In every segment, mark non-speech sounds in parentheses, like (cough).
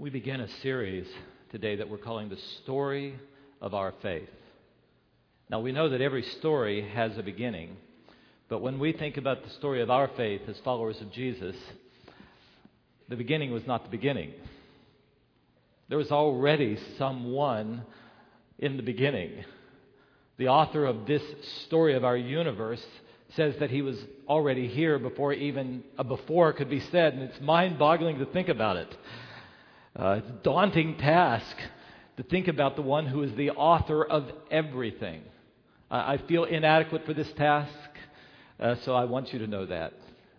We begin a series today that we're calling The Story of Our Faith. Now, we know that every story has a beginning, but when we think about the story of our faith as followers of Jesus, the beginning was not the beginning. There was already someone in the beginning. The author of this story of our universe says that he was already here before even a before could be said, and it's mind boggling to think about it. Uh, it's a daunting task to think about the one who is the author of everything. I feel inadequate for this task, uh, so I want you to know that.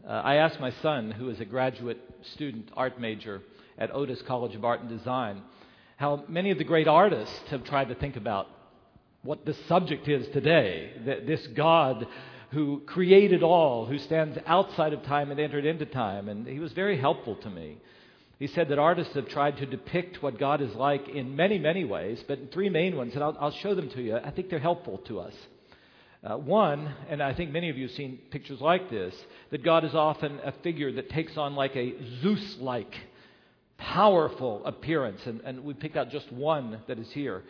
Uh, I asked my son, who is a graduate student art major at Otis College of Art and Design, how many of the great artists have tried to think about what the subject is today. That this God who created all, who stands outside of time and entered into time. And he was very helpful to me. He said that artists have tried to depict what God is like in many, many ways, but in three main ones, and I'll, I'll show them to you. I think they're helpful to us. Uh, one, and I think many of you have seen pictures like this, that God is often a figure that takes on like a Zeus like, powerful appearance. And, and we picked out just one that is here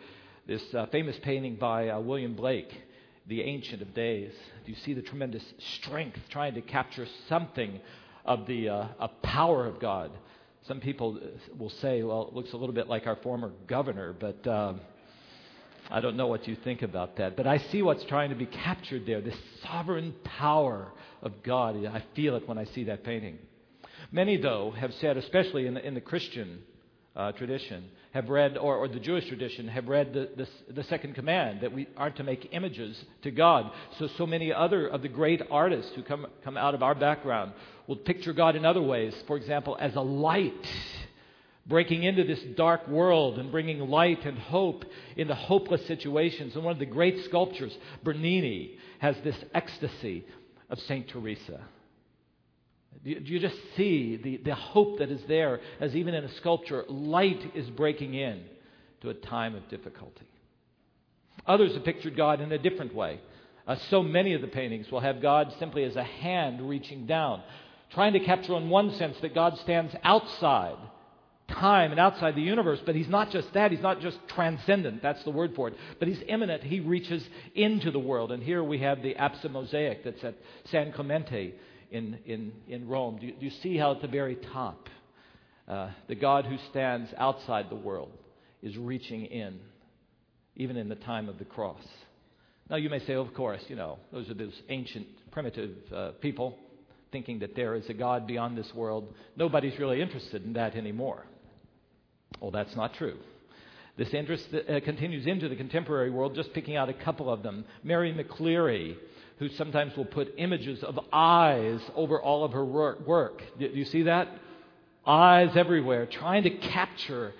this uh, famous painting by uh, William Blake the Ancient of Days. Do you see the tremendous strength trying to capture something of the uh, power of God? Some people will say, well, it looks a little bit like our former governor, but um, I don't know what you think about that. But I see what's trying to be captured there this sovereign power of God. I feel it when I see that painting. Many, though, have said, especially in the, in the Christian uh, tradition, have read, or, or, the Jewish tradition, have read the, the, the, second command that we aren't to make images to God. So, so many other of the great artists who come, come out of our background will picture God in other ways. For example, as a light breaking into this dark world and bringing light and hope into hopeless situations. And one of the great sculptures, Bernini, has this ecstasy of St. Teresa. Do you just see the, the hope that is there as even in a sculpture, light is breaking in to a time of difficulty? Others have pictured God in a different way. Uh, so many of the paintings will have God simply as a hand reaching down, trying to capture, in one sense, that God stands outside time and outside the universe, but He's not just that. He's not just transcendent. That's the word for it. But He's immanent. He reaches into the world. And here we have the apse mosaic that's at San Clemente in, in, in Rome. Do you, do you see how at the very top, uh, the God who stands outside the world is reaching in, even in the time of the cross? Now, you may say, of course, you know, those are those ancient, primitive uh, people thinking that there is a God beyond this world. Nobody's really interested in that anymore. Well, that's not true. This interest uh, continues into the contemporary world, just picking out a couple of them. Mary McCleary who sometimes will put images of eyes over all of her work. Do you see that? Eyes everywhere, trying to capture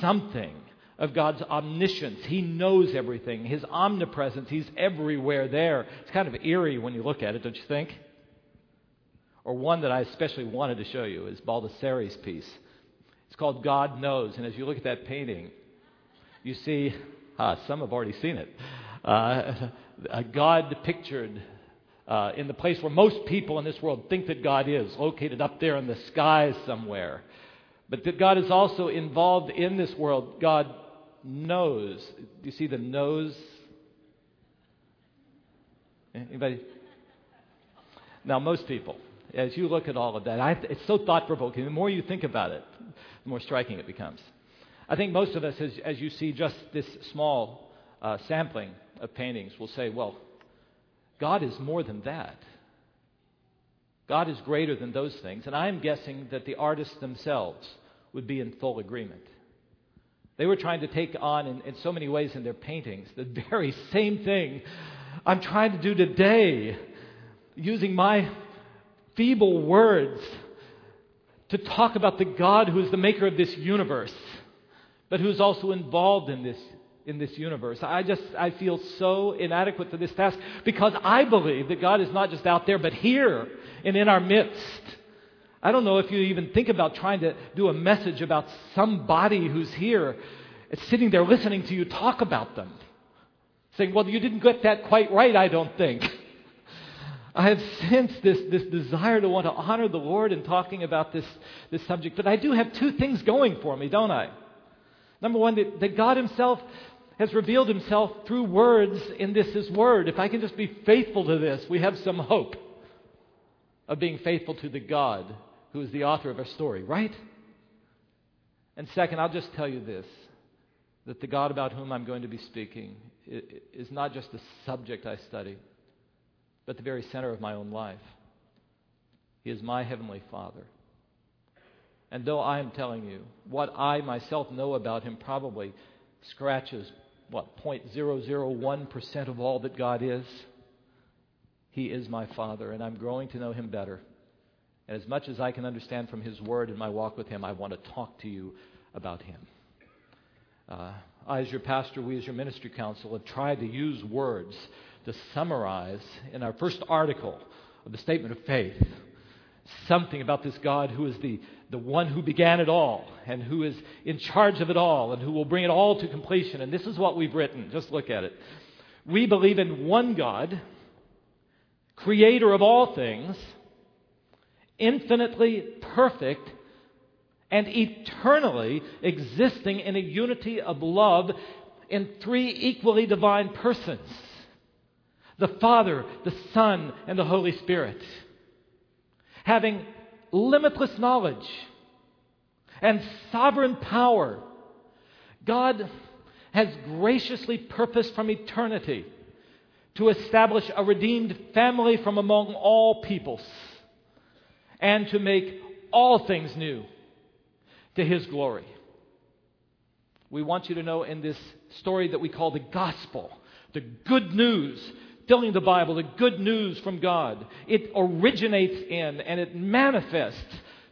something of God's omniscience. He knows everything, His omnipresence. He's everywhere there. It's kind of eerie when you look at it, don't you think? Or one that I especially wanted to show you is Baldessari's piece. It's called God Knows. And as you look at that painting, you see, ah, some have already seen it. Uh, (laughs) God pictured uh, in the place where most people in this world think that God is, located up there in the skies somewhere. But that God is also involved in this world. God knows. Do you see the nose? Anybody? Now, most people, as you look at all of that, I, it's so thought provoking. The more you think about it, the more striking it becomes. I think most of us, as, as you see just this small uh, sampling of paintings will say, well, God is more than that. God is greater than those things. And I'm guessing that the artists themselves would be in full agreement. They were trying to take on, in, in so many ways in their paintings, the (laughs) very same thing I'm trying to do today, using my feeble words to talk about the God who is the maker of this universe, but who is also involved in this in this universe. I just I feel so inadequate for this task because I believe that God is not just out there but here and in our midst. I don't know if you even think about trying to do a message about somebody who's here sitting there listening to you talk about them. Saying, "Well, you didn't get that quite right, I don't think." (laughs) I have sensed this, this desire to want to honor the Lord in talking about this, this subject. But I do have two things going for me, don't I? Number one, that, that God Himself has revealed Himself through words in this His Word. If I can just be faithful to this, we have some hope of being faithful to the God who is the author of our story, right? And second, I'll just tell you this that the God about whom I'm going to be speaking is not just the subject I study but the very center of my own life. He is my Heavenly Father. And though I am telling you what I myself know about Him probably scratches, what, 0.001% of all that God is, He is my Father, and I'm growing to know Him better. And as much as I can understand from His Word in my walk with Him, I want to talk to you about Him. Uh, I, as your pastor, we, as your ministry council, have tried to use words to summarize in our first article of the statement of faith something about this God who is the, the one who began it all and who is in charge of it all and who will bring it all to completion. And this is what we've written. Just look at it. We believe in one God, creator of all things, infinitely perfect and eternally existing in a unity of love in three equally divine persons the Father, the Son, and the Holy Spirit. Having limitless knowledge and sovereign power, God has graciously purposed from eternity to establish a redeemed family from among all peoples and to make all things new to His glory. We want you to know in this story that we call the gospel, the good news filling the Bible, the good news from God. It originates in and it manifests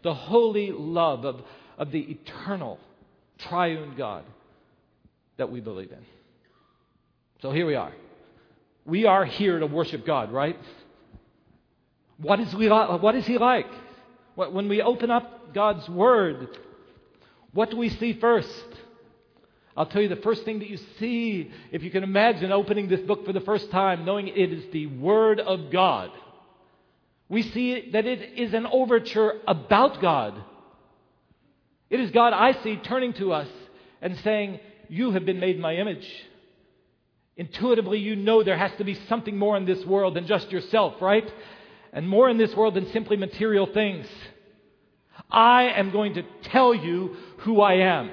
the holy love of, of the eternal, triune God that we believe in. So here we are. We are here to worship God, right? What is, we, what is He like? When we open up God's Word, what do we see first? I'll tell you the first thing that you see, if you can imagine opening this book for the first time, knowing it is the Word of God. We see that it is an overture about God. It is God I see turning to us and saying, You have been made my image. Intuitively, you know there has to be something more in this world than just yourself, right? And more in this world than simply material things. I am going to tell you who I am.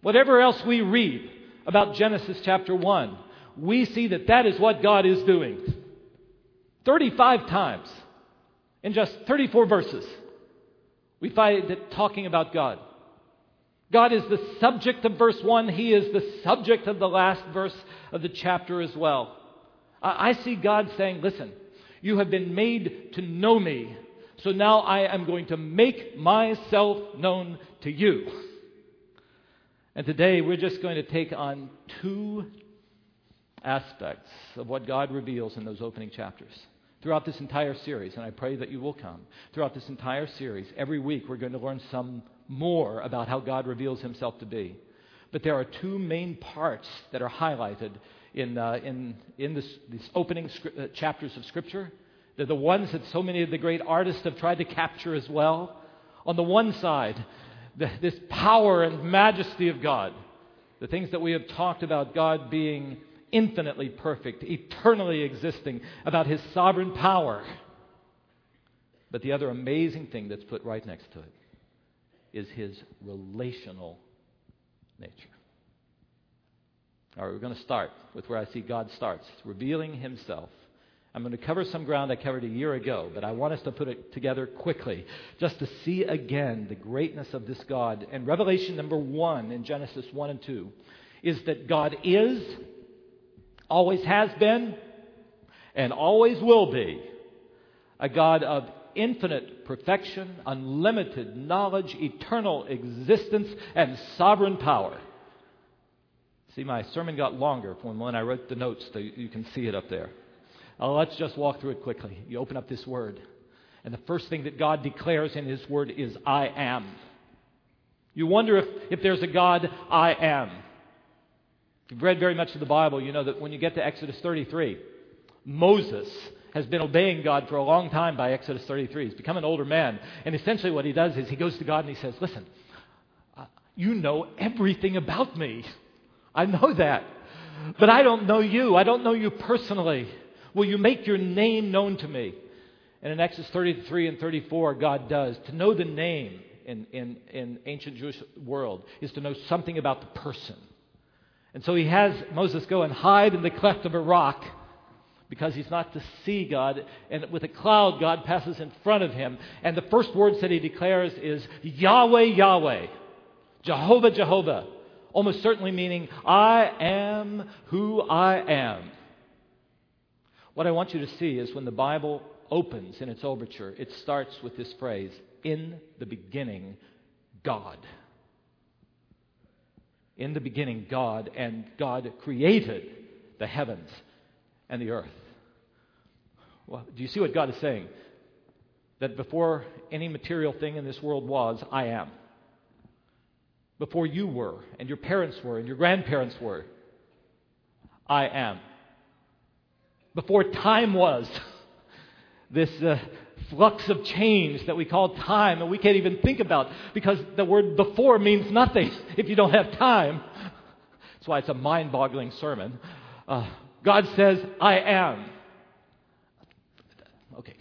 Whatever else we read about Genesis chapter 1, we see that that is what God is doing. 35 times in just 34 verses, we find it talking about God. God is the subject of verse 1. He is the subject of the last verse of the chapter as well. I see God saying, Listen, you have been made to know me, so now I am going to make myself known to you. And today we're just going to take on two aspects of what God reveals in those opening chapters. Throughout this entire series, and I pray that you will come, throughout this entire series, every week we're going to learn some more about how God reveals himself to be. But there are two main parts that are highlighted in, uh, in, in this, these opening uh, chapters of Scripture. They're the ones that so many of the great artists have tried to capture as well. On the one side, the, this power and majesty of God. The things that we have talked about God being infinitely perfect, eternally existing, about his sovereign power. But the other amazing thing that's put right next to it is his relational nature. All right, we're going to start with where I see God starts, revealing himself I'm going to cover some ground I covered a year ago, but I want us to put it together quickly just to see again the greatness of this God. And revelation number one in Genesis 1 and 2 is that God is, always has been, and always will be a God of infinite perfection, unlimited knowledge, eternal existence, and sovereign power. See, my sermon got longer from when I wrote the notes, so you can see it up there. Uh, let's just walk through it quickly. You open up this word, and the first thing that God declares in His word is, I am. You wonder if, if there's a God, I am. If you've read very much of the Bible, you know that when you get to Exodus 33, Moses has been obeying God for a long time by Exodus 33. He's become an older man. And essentially, what he does is he goes to God and he says, Listen, uh, you know everything about me. I know that. But I don't know you. I don't know you personally. Will you make your name known to me? And in Exodus 33 and 34, God does. To know the name in, in, in ancient Jewish world is to know something about the person. And so he has Moses go and hide in the cleft of a rock because he's not to see God. And with a cloud, God passes in front of him. And the first words that he declares is Yahweh, Yahweh, Jehovah, Jehovah. Almost certainly meaning, I am who I am. What I want you to see is when the Bible opens in its overture, it starts with this phrase In the beginning, God. In the beginning, God, and God created the heavens and the earth. Well, do you see what God is saying? That before any material thing in this world was, I am. Before you were, and your parents were, and your grandparents were, I am. Before time was, (laughs) this uh, flux of change that we call time and we can't even think about because the word before means nothing (laughs) if you don't have time. (laughs) That's why it's a mind boggling sermon. Uh, God says, I am. Okay,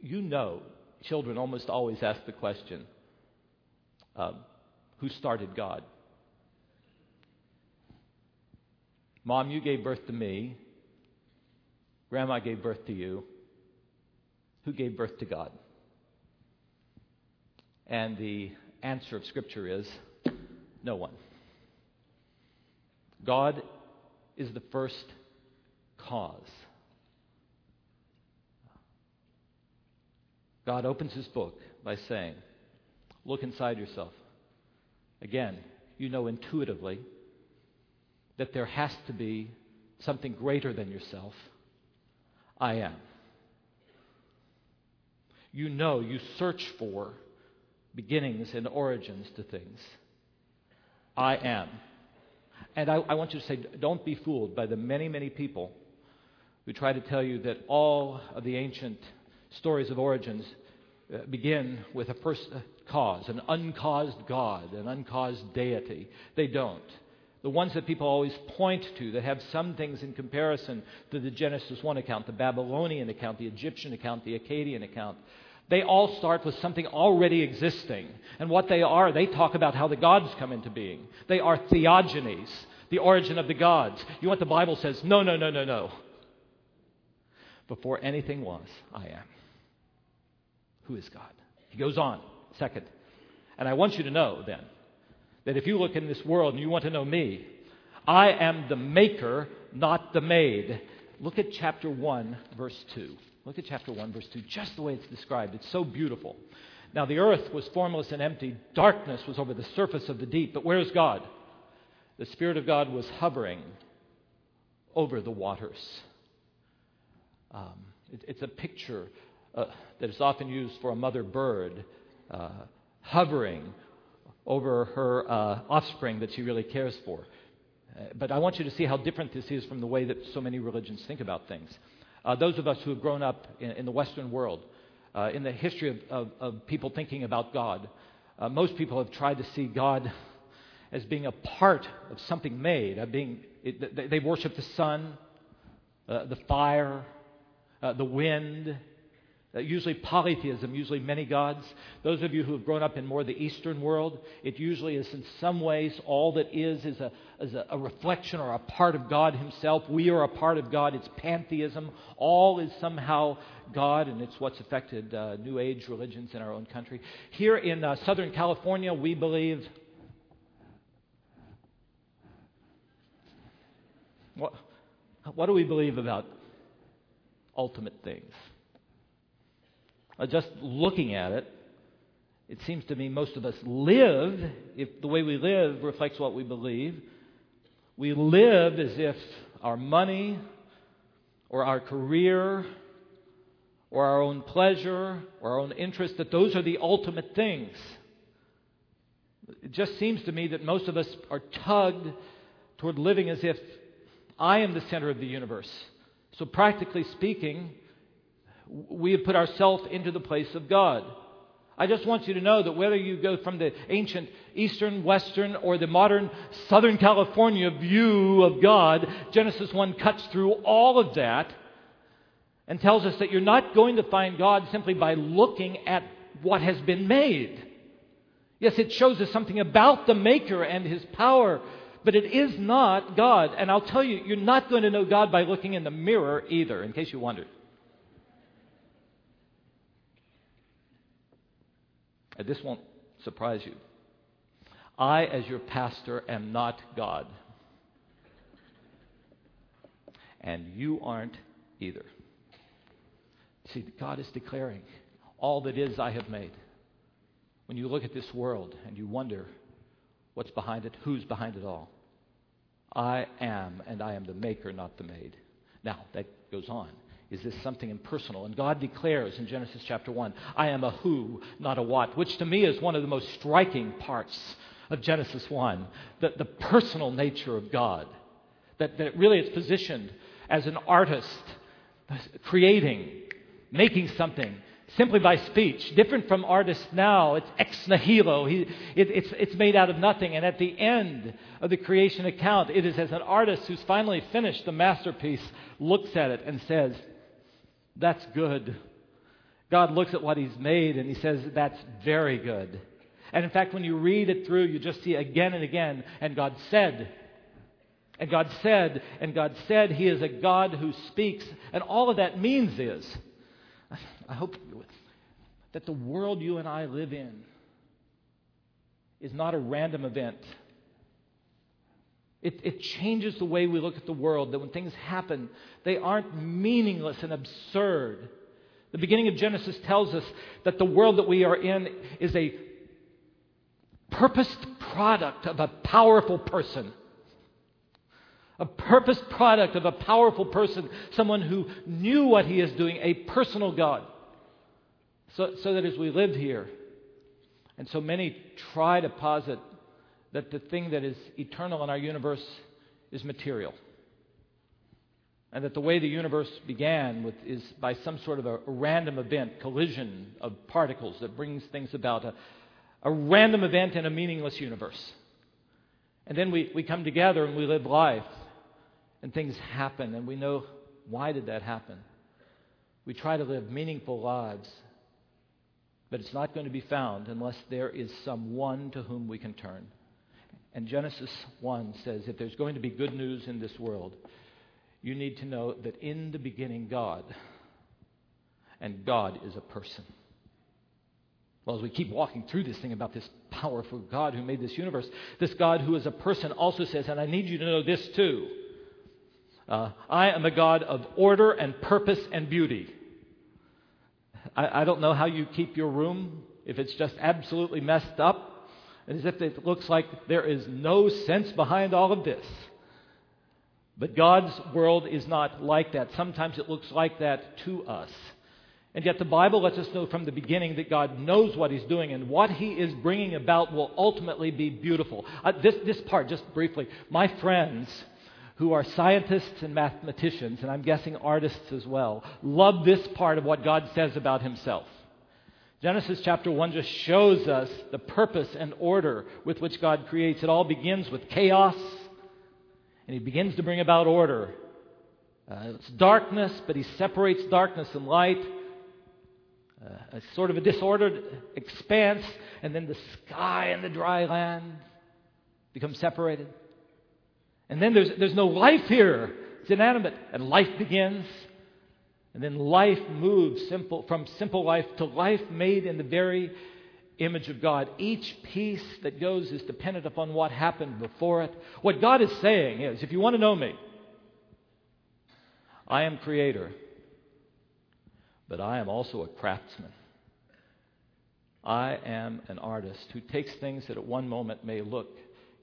you know, children almost always ask the question um, who started God? Mom, you gave birth to me. Grandma gave birth to you. Who gave birth to God? And the answer of Scripture is no one. God is the first cause. God opens his book by saying, Look inside yourself. Again, you know intuitively that there has to be something greater than yourself. I am. You know, you search for beginnings and origins to things. I am. And I, I want you to say, don't be fooled by the many, many people who try to tell you that all of the ancient stories of origins uh, begin with a first uh, cause, an uncaused God, an uncaused deity. They don't. The ones that people always point to that have some things in comparison to the Genesis 1 account, the Babylonian account, the Egyptian account, the Akkadian account, they all start with something already existing. And what they are, they talk about how the gods come into being. They are theogonies, the origin of the gods. You know what the Bible says? No, no, no, no, no. Before anything was, I am. Who is God? He goes on, second. And I want you to know then that if you look in this world and you want to know me, I am the maker, not the made. Look at chapter 1, verse 2. Look at chapter 1, verse 2, just the way it's described. It's so beautiful. Now, the earth was formless and empty, darkness was over the surface of the deep. But where is God? The Spirit of God was hovering over the waters. Um, it, it's a picture uh, that is often used for a mother bird uh, hovering over her uh, offspring that she really cares for. Uh, but I want you to see how different this is from the way that so many religions think about things. Uh, those of us who have grown up in, in the Western world, uh, in the history of, of, of, people thinking about God, uh, most people have tried to see God (laughs) as being a part of something made. Of being, it, they, they worship the sun, the fire, the wind, usually polytheism, usually many gods. Those of you who have grown up in more the Eastern world, it usually is in some ways all that is is a, is a, a reflection or a part of God Himself. We are a part of God. It's pantheism. All is somehow God, and it's what's affected uh, New Age religions in our own country. Here in uh, Southern California, we believe. What, what do we believe about ultimate things? Uh, just looking at it, it seems to me most of us live, if the way we live reflects what we believe, we live as if our money or our career or our own pleasure or our own interest, that those are the ultimate things. It just seems to me that most of us are tugged toward living as if I am the center of the universe. So, practically speaking, We have put ourselves into the place of God. I just want you to know that whether you go from the ancient Eastern, Western, or the modern Southern California view of God, Genesis 1 cuts through all of that and tells us that you're not going to find God simply by looking at what has been made. Yes, it shows us something about the Maker and His power, but it is not God. And I'll tell you, you're not going to know God by looking in the mirror either, in case you wondered. This won't surprise you. I, as your pastor, am not God. And you aren't either. See, God is declaring, All that is, I have made. When you look at this world and you wonder what's behind it, who's behind it all? I am, and I am the maker, not the made. Now, that goes on. Is this something impersonal? And God declares in Genesis chapter 1, I am a who, not a what, which to me is one of the most striking parts of Genesis 1 the, the personal nature of God. That, that really it's positioned as an artist, creating, making something simply by speech. Different from artists now, it's ex nihilo. He, it, it's, it's made out of nothing. And at the end of the creation account, it is as an artist who's finally finished the masterpiece looks at it and says, that's good. God looks at what He's made and He says, That's very good. And in fact, when you read it through, you just see again and again, and God said, and God said, and God said, He is a God who speaks. And all of that means is, I hope that the world you and I live in is not a random event. It, it, changes the way we look at the world, that when things happen, they aren't meaningless and absurd. The beginning of Genesis tells us that the world that we are in is a purposed product of a powerful person. A purposed product of a powerful person, someone who knew what he is doing, a personal God. So, so that as we live here, and so many try to posit that the thing that is eternal in our universe is material. And that the way the universe began with, is by some sort of a, random event, collision of particles that brings things about, a, a random event in a meaningless universe. And then we, we come together and we live life, and things happen, and we know why did that happen. We try to live meaningful lives, but it's not going to be found unless there is someone to whom we can turn. And Genesis 1 says if there's going to be good news in this world, you need to know that in the beginning, God, and God is a person. Well, as we keep walking through this thing about this powerful God who made this universe, this God who is a person also says, and I need you to know this too uh, I am a God of order and purpose and beauty. I, I don't know how you keep your room if it's just absolutely messed up as if it looks like there is no sense behind all of this. But God's world is not like that. Sometimes it looks like that to us. And yet the Bible lets us know from the beginning that God knows what He's doing and what He is bringing about will ultimately be beautiful. Uh, this, this part, just briefly, my friends who are scientists and mathematicians, and I'm guessing artists as well, love this part of what God says about Himself. Genesis chapter 1 just shows us the purpose and order with which God creates. It all begins with chaos, and He begins to bring about order. Uh, it's darkness, but He separates darkness and light. Uh, a sort of a disordered expanse, and then the sky and the dry land become separated. And then there's, there's no life here. It's inanimate, and life begins. And then life moves simple, from simple life to life made in the very image of God. Each piece that goes is dependent upon what happened before it. What God is saying is if you want to know me, I am creator, but I am also a craftsman. I am an artist who takes things that at one moment may look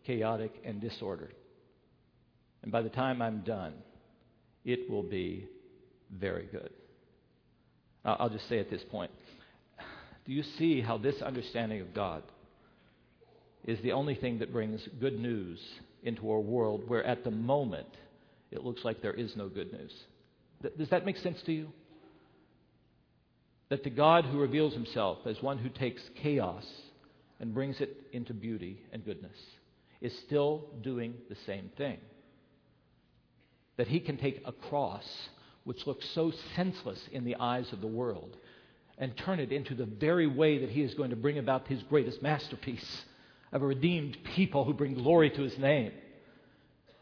chaotic and disordered. And by the time I'm done, it will be very good. I'll just say at this point do you see how this understanding of God is the only thing that brings good news into our world where at the moment it looks like there is no good news? Does that make sense to you? that the God who reveals himself as one who takes chaos and brings it into beauty and goodness is still doing the same thing. That he can take a cross, which looks so senseless in the eyes of the world, and turn it into the very way that he is going to bring about his greatest masterpiece of a redeemed people who bring glory to his name.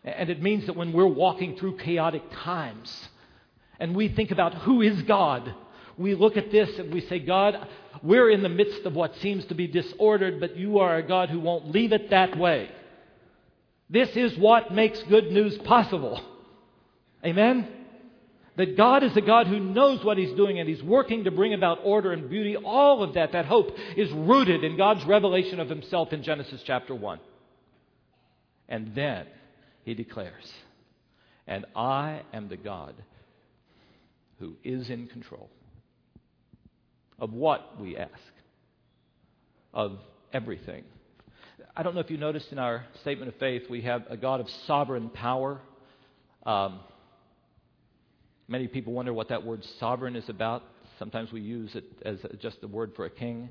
And it means that when we're walking through chaotic times and we think about who is God, we look at this and we say, God, we're in the midst of what seems to be disordered, but you are a God who won't leave it that way. This is what makes good news possible. Amen? That God is a God who knows what He's doing and He's working to bring about order and beauty. All of that, that hope, is rooted in God's revelation of Himself in Genesis chapter 1. And then He declares, And I am the God who is in control of what we ask, of everything. I don't know if you noticed in our statement of faith, we have a God of sovereign power. Um, many people wonder what that word sovereign is about. Sometimes we use it as just the word for a king.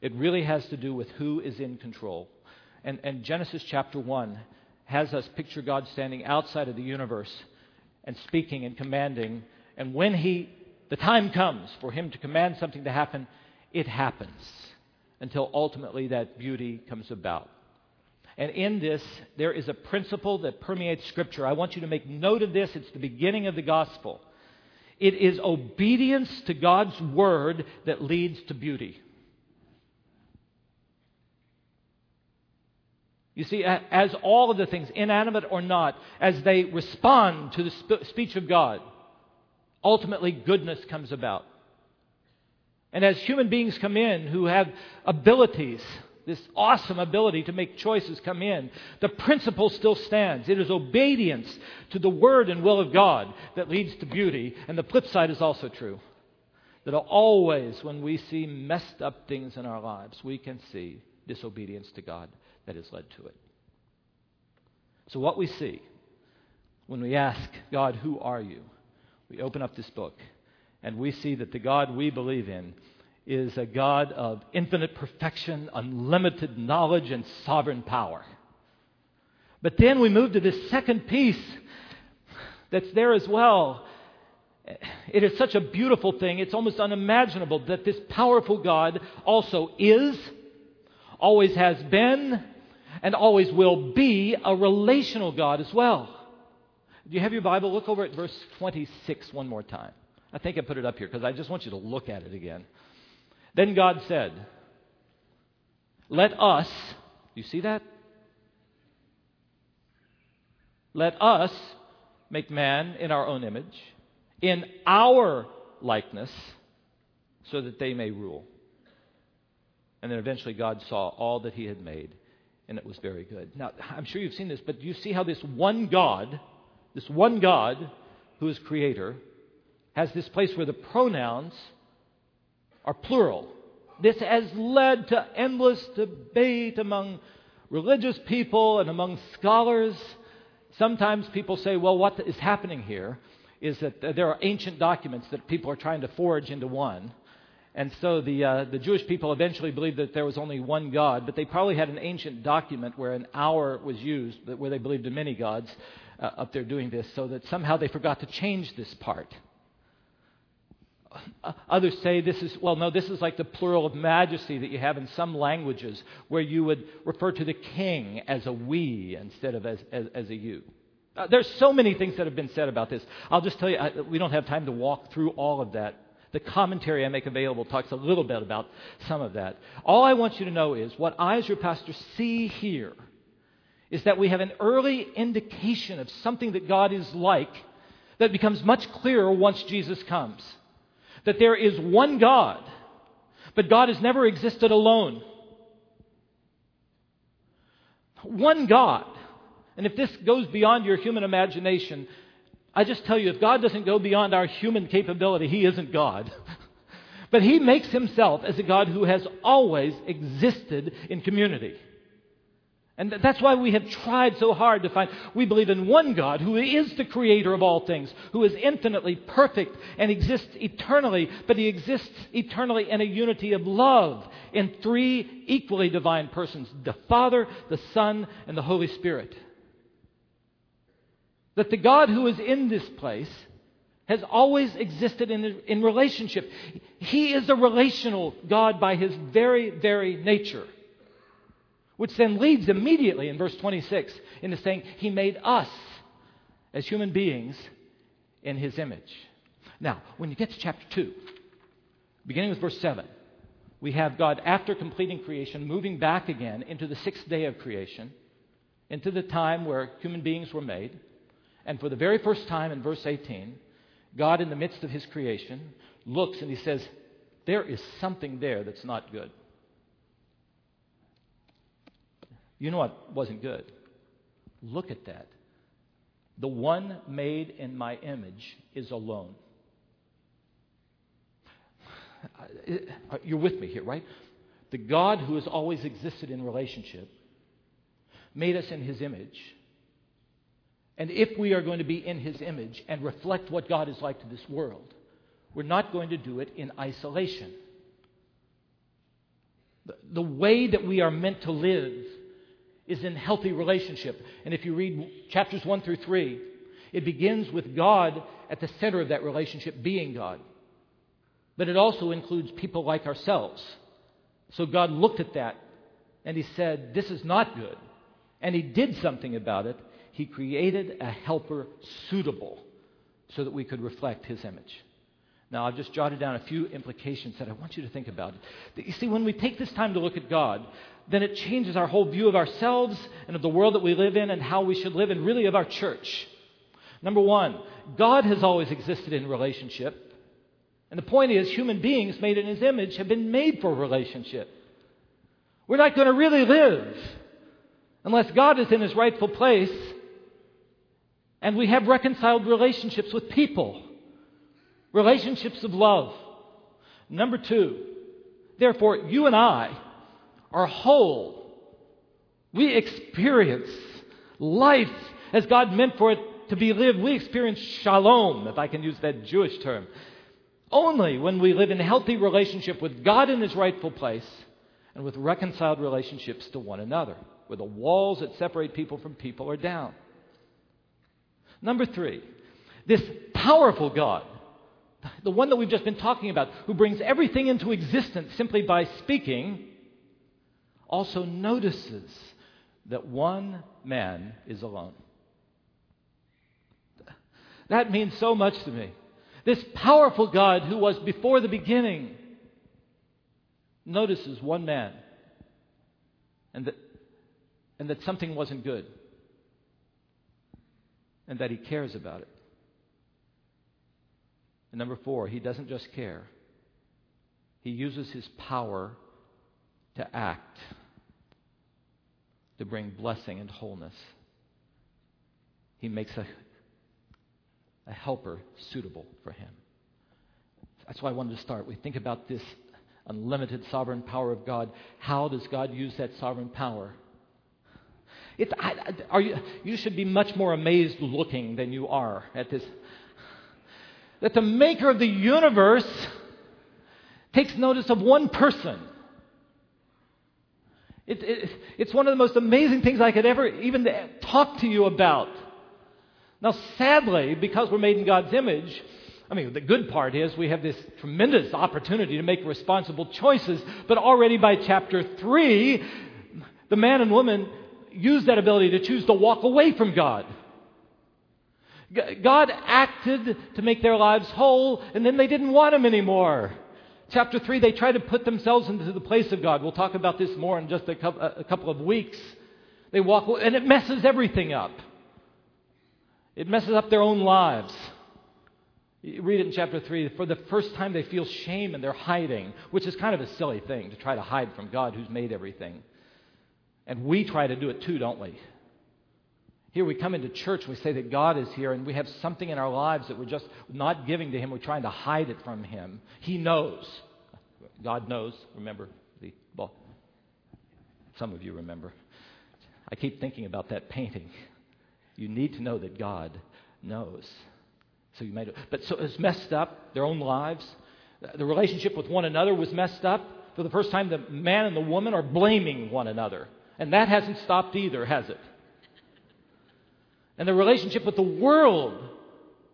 It really has to do with who is in control. And, and Genesis chapter 1 has us picture God standing outside of the universe and speaking and commanding. And when he the time comes for him to command something to happen, it happens until ultimately that beauty comes about. And in this, there is a principle that permeates Scripture. I want you to make note of this. It's the beginning of the gospel. It is obedience to God's word that leads to beauty. You see, as all of the things, inanimate or not, as they respond to the speech of God, ultimately goodness comes about. And as human beings come in who have abilities, this awesome ability to make choices come in, the principle still stands. It is obedience to the word and will of God that leads to beauty. And the flip side is also true. That always, when we see messed up things in our lives, we can see disobedience to God that has led to it. So, what we see when we ask God, Who are you? we open up this book and we see that the God we believe in is a God of infinite perfection, unlimited knowledge, and sovereign power. But then we move to this second piece that's there as well. It is such a beautiful thing, it's almost unimaginable that this powerful God also is, always has been, and always will be a relational God as well. Do you have your Bible? Look over at verse 26 one more time. I think I put it up here because I just want you to look at it again. Then God said, Let us, you see that? Let us make man in our own image, in our likeness, so that they may rule. And then eventually God saw all that he had made, and it was very good. Now, I'm sure you've seen this, but do you see how this one God this one God, who is creator, has this place where the pronouns are plural. This has led to endless debate among religious people and among scholars. Sometimes people say, well, what is happening here is that there are ancient documents that people are trying to forge into one. And so the, uh, the Jewish people eventually believed that there was only one God, but they probably had an ancient document where an our was used, where they believed in many gods uh, up there doing this, so that somehow they forgot to change this part. Others say this is, well, no, this is like the plural of majesty that you have in some languages, where you would refer to the king as a we instead of as, as, as a you. Uh, there's so many things that have been said about this. I'll just tell you, I, we don't have time to walk through all of that. The commentary I make available talks a little bit about some of that. All I want you to know is what I, as your pastor, see here is that we have an early indication of something that God is like that becomes much clearer once Jesus comes. That there is one God, but God has never existed alone. One God. And if this goes beyond your human imagination, I just tell you, if God doesn't go beyond our human capability, He isn't God. (laughs) but He makes Himself as a God who has always existed in community. And that's why we have tried so hard to find. We believe in one God who is the creator of all things, who is infinitely perfect and exists eternally, but he exists eternally in a unity of love in three equally divine persons the Father, the Son, and the Holy Spirit. That the God who is in this place has always existed in, in relationship. He is a relational God by his very, very nature. Which then leads immediately in verse 26 into saying, He made us as human beings in His image. Now, when you get to chapter 2, beginning with verse 7, we have God, after completing creation, moving back again into the sixth day of creation, into the time where human beings were made. And for the very first time in verse 18, God, in the midst of His creation, looks and He says, There is something there that's not good. You know what wasn't good? Look at that. The one made in my image is alone. (sighs) You're with me here, right? The God who has always existed in relationship made us in his image. And if we are going to be in his image and reflect what God is like to this world, we're not going to do it in isolation. The, way that we are meant to live is in healthy relationship. And if you read chapters 1 through 3, it begins with God at the center of that relationship being God. But it also includes people like ourselves. So God looked at that and He said, This is not good. And He did something about it. He created a helper suitable so that we could reflect His image. Now, I've just jotted down a few implications that I want you to think about. You see, when we take this time to look at God, then it changes our whole view of ourselves and of the world that we live in and how we should live, and really of our church. Number one, God has always existed in relationship. And the point is, human beings made in His image have been made for relationship. We're not going to really live unless God is in His rightful place and we have reconciled relationships with people, relationships of love. Number two, therefore, you and I are whole. We experience life as God meant for it to be lived. We experience shalom, if I can use that Jewish term, only when we live in healthy relationship with God in His rightful place and with reconciled relationships to one another, where the walls that separate people from people are down. Number three, this powerful God, the one that we've just been talking about, who brings everything into existence simply by speaking, also notices that one man is alone. That means so much to me. This powerful God who was before the beginning notices one man and that, and that something wasn't good and that he cares about it. And number four, he doesn't just care, he uses his power to act to bring blessing and wholeness. He makes a, a helper suitable for him. That's why I wanted to start. We think about this unlimited sovereign power of God. How does God use that sovereign power? It's, I, are you, you should be much more amazed looking than you are at this. That the maker of the universe takes notice of one person it, it, it's one of the most amazing things I could ever even talk to you about. Now, sadly, because we're made in God's image, I mean, the good part is we have this tremendous opportunity to make responsible choices, but already by chapter 3, the man and woman use that ability to choose to walk away from God. God acted to make their lives whole, and then they didn't want Him anymore. Chapter 3, they try to put themselves into the place of God. We'll talk about this more in just a couple of weeks. They walk, and it messes everything up. It messes up their own lives. You read it in chapter 3. For the first time, they feel shame and they're hiding, which is kind of a silly thing to try to hide from God who's made everything. And we try to do it too, don't we? Here we come into church, we say that God is here, and we have something in our lives that we're just not giving to Him. We're trying to hide it from Him. He knows. God knows. Remember the well, some of you remember. I keep thinking about that painting. You need to know that God knows. So you made it. But so it's messed up, their own lives. The relationship with one another was messed up. For the first time, the man and the woman are blaming one another. And that hasn't stopped either, has it? And the relationship with the world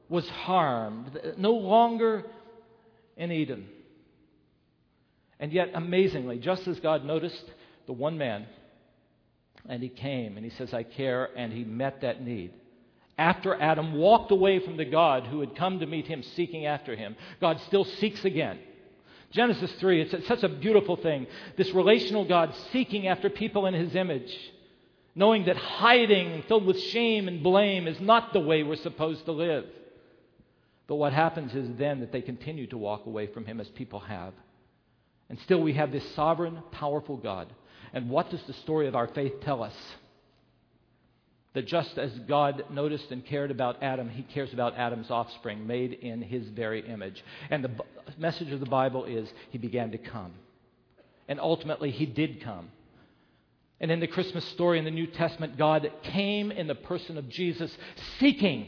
was harmed, no longer in Eden. And yet, amazingly, just as God noticed the one man, and he came and he says, I care, and he met that need. After Adam walked away from the God who had come to meet him seeking after him, God still seeks again. Genesis 3, it's such a beautiful thing. This relational God seeking after people in his image, knowing that hiding, filled with shame and blame, is not the way we're supposed to live. But what happens is then that they continue to walk away from him as people have. And still we have this sovereign, powerful God. And what does the story of our faith tell us? That just as God noticed and cared about Adam, he cares about Adam's offspring, made in his very image. And the message of the Bible is he began to come. And ultimately, he did come. And in the Christmas story in the New Testament, God came in the person of Jesus, seeking.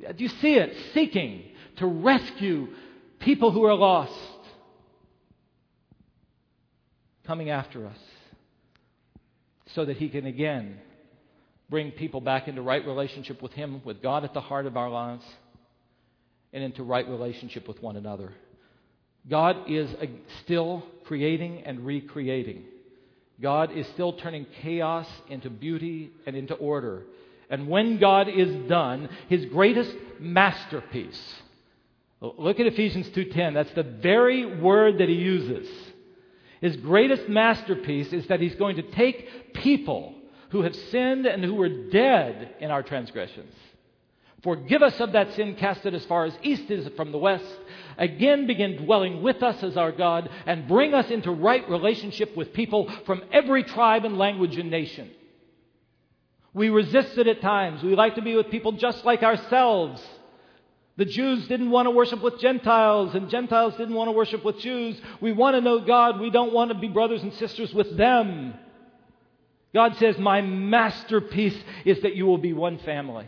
Do you see it? Seeking to rescue people who are lost, coming after us, so that he can again bring people back into right relationship with Him, with God at the heart of our lives, and into right relationship with one another. God is uh, still creating and recreating. God is still turning chaos into beauty and into order. And when God is done, his greatest masterpiece. Look at Ephesians 2:10. That's the very word that he uses. His greatest masterpiece is that he's going to take people who have sinned and who were dead in our transgressions. Forgive us of that sin, cast it as far as east is from the west. Again, begin dwelling with us as our God and bring us into right relationship with people from every tribe and language and nation. We resist it at times. We like to be with people just like ourselves. The Jews didn't want to worship with Gentiles, and Gentiles didn't want to worship with Jews. We want to know God. We don't want to be brothers and sisters with them. God says, My masterpiece is that you will be one family.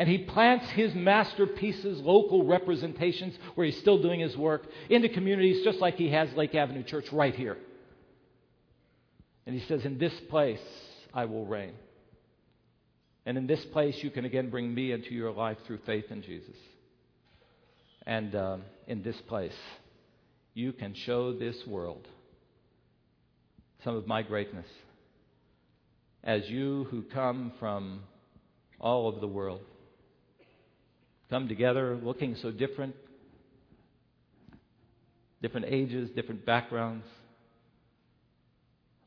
And he plants his masterpieces, local representations, where he's still doing his work, into communities just like he has Lake Avenue Church right here. And he says, In this place I will reign. And in this place you can again bring me into your life through faith in Jesus. And um, in this place you can show this world some of my greatness as you who come from all over the world come together looking so different, different ages, different backgrounds,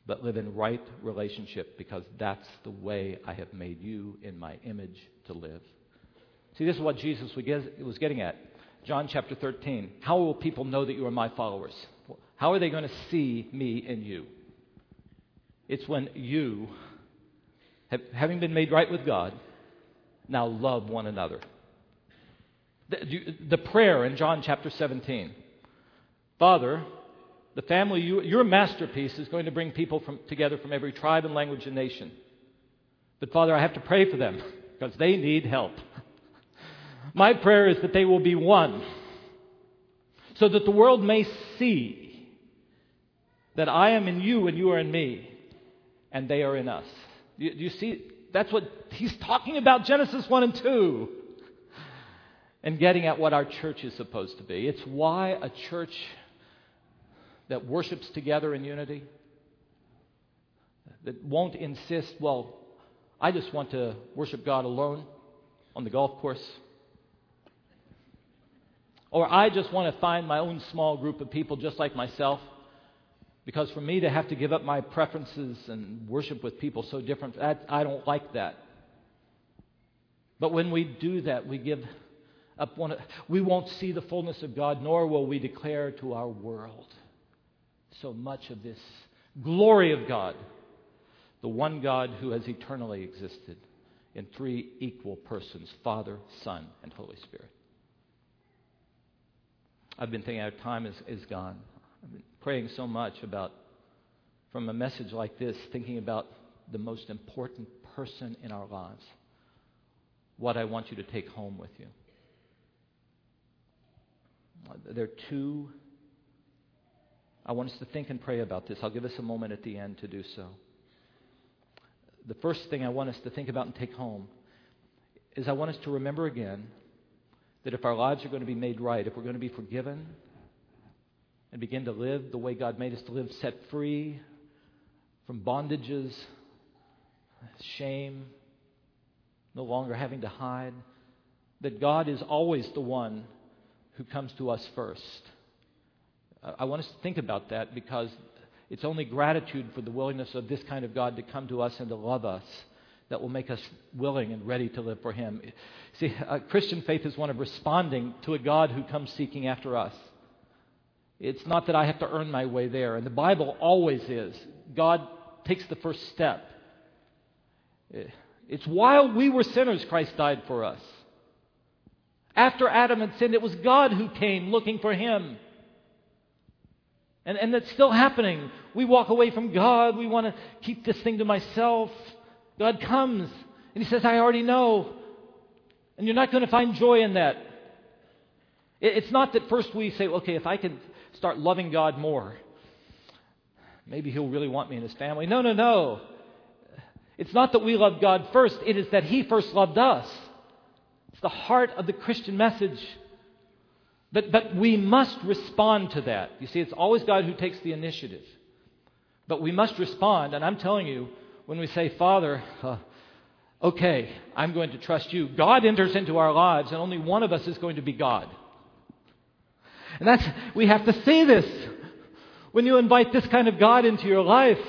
but live in right relationship because that's the way I have made you in my image to live. See, this is what Jesus was getting at. John chapter 13. How will people know that you are my followers? How are they going to see me in you? It's when you having been made right with God, now love one another. The, the prayer in John chapter 17 Father, the family, you, your masterpiece is going to bring people from, together from every tribe and language and nation. But Father, I have to pray for them because they need help. (laughs) My prayer is that they will be one so that the world may see that I am in you and you are in me and they are in us. Do you, you see? That's what he's talking about Genesis 1 and 2. And getting at what our church is supposed to be. It's why a church that worships together in unity, that won't insist, well, I just want to worship God alone on the golf course. Or I just want to find my own small group of people just like myself because for me to have to give up my preferences and worship with people so different, that, I don't like that. But when we do that, we give up one. We won't see the fullness of God, nor will we declare to our world so much of this glory of God, the one God who has eternally existed in three equal persons Father, Son, and Holy Spirit. I've been thinking our time is, is gone. I've been praying so much about from a message like this thinking about the most important person in our lives, what I want you to take home with you. There are two. I want us to think and pray about this. I'll give us a moment at the end to do so. The first thing I want us to think about and take home is I want us to remember again that if our lives are going to be made right, if we're going to be forgiven and begin to live the way God made us to live, set free from bondages, shame, no longer having to hide, that God is always the one who comes to us first. I want us to think about that because it's only gratitude for the willingness of this kind of God to come to us and to love us that will make us willing and ready to live for Him. See, Christian faith is one of responding to a God who comes seeking after us. It's not that I have to earn my way there, and the Bible always is. God takes the first step. It's while we were sinners, Christ died for us. After Adam had sinned, it was God who came looking for him. And, and that's still happening. We walk away from God. We want to keep this thing to myself. God comes and He says, I already know. And you're not going to find joy in that. It's not that first we say, okay, if I can start loving God more, maybe He'll really want me in His family. No, no, no. It's not that we love God first, it is that He first loved us. The heart of the Christian message. But, but we must respond to that. You see, it's always God who takes the initiative. But we must respond, and I'm telling you, when we say, Father, uh, okay, I'm going to trust you, God enters into our lives, and only one of us is going to be God. And that's, we have to say this. When you invite this kind of God into your life,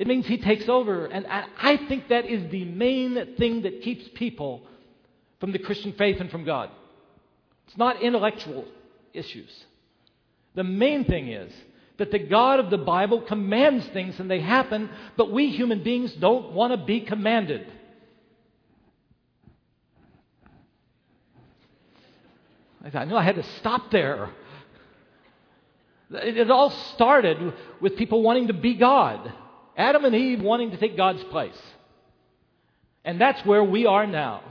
it means He takes over. And I think that is the main thing that keeps people from the Christian faith and from God. It's not intellectual issues. The main thing is that the God of the Bible commands things and they happen, but we human beings don't want to be commanded. I knew I had to stop there. It all started with people wanting to be God. Adam and Eve wanting to take God's place. And that's where we are now.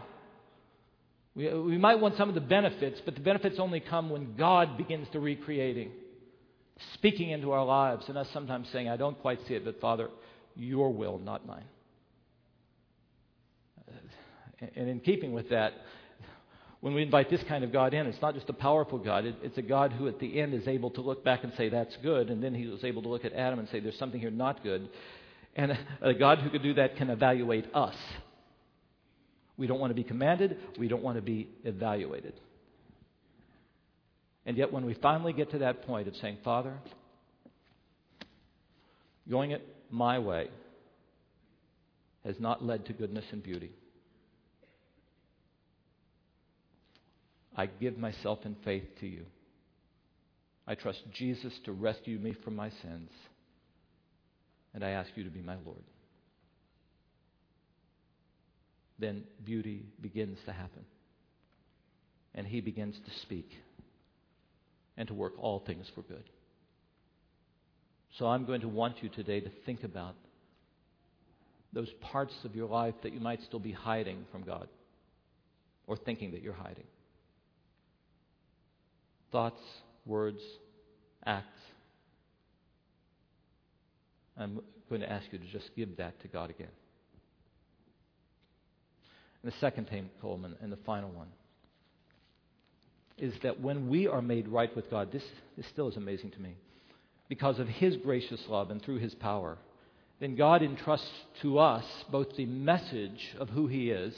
We, we might want some of the benefits, but the benefits only come when God begins to recreating, speaking into our lives, and us sometimes saying, I don't quite see it, but Father, your will, not mine. And in keeping with that, when we invite this kind of God in, it's not just a powerful God. it's a God who, at the end, is able to look back and say, That's good. And then he was able to look at Adam and say, There's something here not good. And a God who could do that can evaluate us. We don't want to be commanded, we don't want to be evaluated. And yet, when we finally get to that point of saying, Father, going it my way has not led to goodness and beauty. I give myself in faith to you. I trust Jesus to rescue me from my sins. And I ask you to be my Lord. Then beauty begins to happen. And he begins to speak and to work all things for good. So I'm going to want you today to think about those parts of your life that you might still be hiding from God or thinking that you're hiding thoughts, words, acts. I'm going to ask you to just give that to God again. And the second thing, Coleman, and the final one, is that when we are made right with God, this, this still is amazing to me, because of His gracious love and through His power, then God entrusts to us both the message of who He is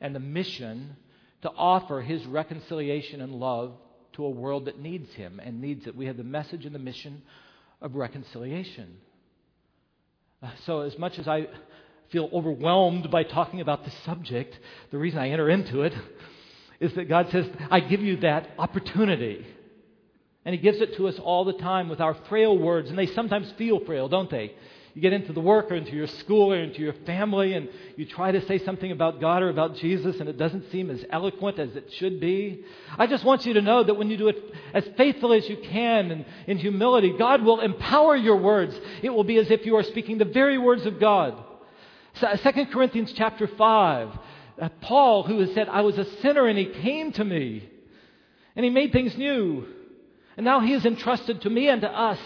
and the mission to offer His reconciliation and love to a world that needs Him and needs it. We have the message and the mission of reconciliation. So, as much as I feel overwhelmed by talking about this subject, the reason I enter into it is that God says, I give you that opportunity. And He gives it to us all the time with our frail words, and they sometimes feel frail, don't they? You get into the work or into your school or into your family and you try to say something about God or about Jesus and it doesn't seem as eloquent as it should be. I just want you to know that when you do it as faithfully as you can and in humility, God will empower your words. It will be as if you are speaking the very words of God. 2 Corinthians chapter 5, uh, Paul, who has said, I was a sinner and he came to me and he made things new. And now he has entrusted to me and to us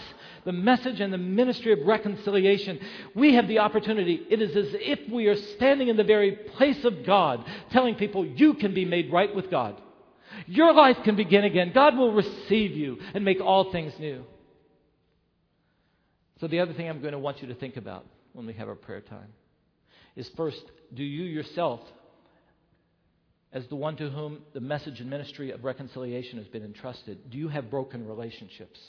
the message and the ministry of reconciliation. We have the opportunity. It is as if we are standing in the very place of God, telling people, You can be made right with God. Your life can begin again. God will receive you and make all things new. So, the other thing I'm going to want you to think about when we have our prayer time is first, do you yourself, as the one to whom the message and ministry of reconciliation has been entrusted, do you have broken relationships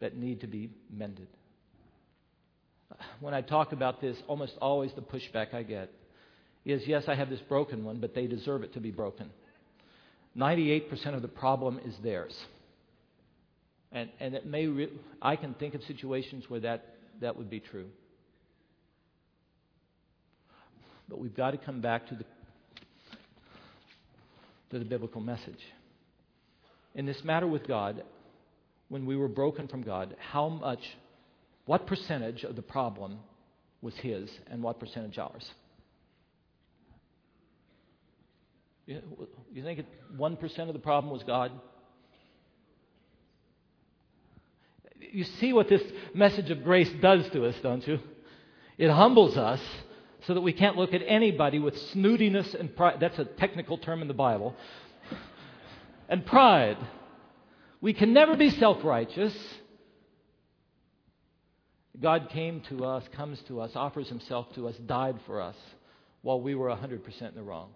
that need to be mended? When I talk about this, almost always the pushback I get is yes, I have this broken one, but they deserve it to be broken. 98% of the problem is theirs. And, and it may re- I can think of situations where that, that would be true. But we've got to come back to the, to the biblical message. In this matter with God, when we were broken from God, how much, what percentage of the problem was His and what percentage ours? You think 1% of the problem was God? You see what this message of grace does to us, don't you? It humbles us so that we can't look at anybody with snootiness and pride. That's a technical term in the Bible. And pride. We can never be self righteous. God came to us, comes to us, offers himself to us, died for us while we were 100% in the wrong.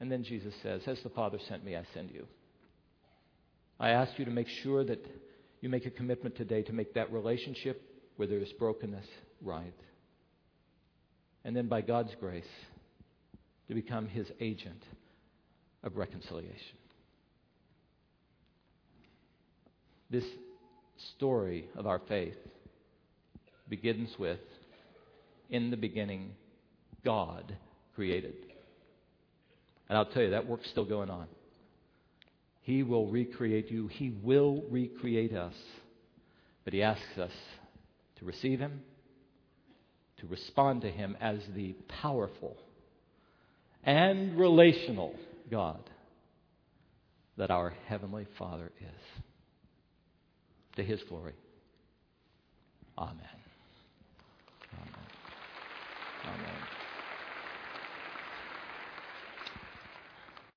And then Jesus says, As the Father sent me, I send you. I ask you to make sure that you make a commitment today to make that relationship where there is brokenness right. And then by God's grace, to become his agent of reconciliation. This story of our faith begins with In the beginning, God created. And I'll tell you, that work's still going on. He will recreate you, He will recreate us. But He asks us to receive Him, to respond to Him as the powerful and relational God that our Heavenly Father is to his glory. Amen. Amen. Amen.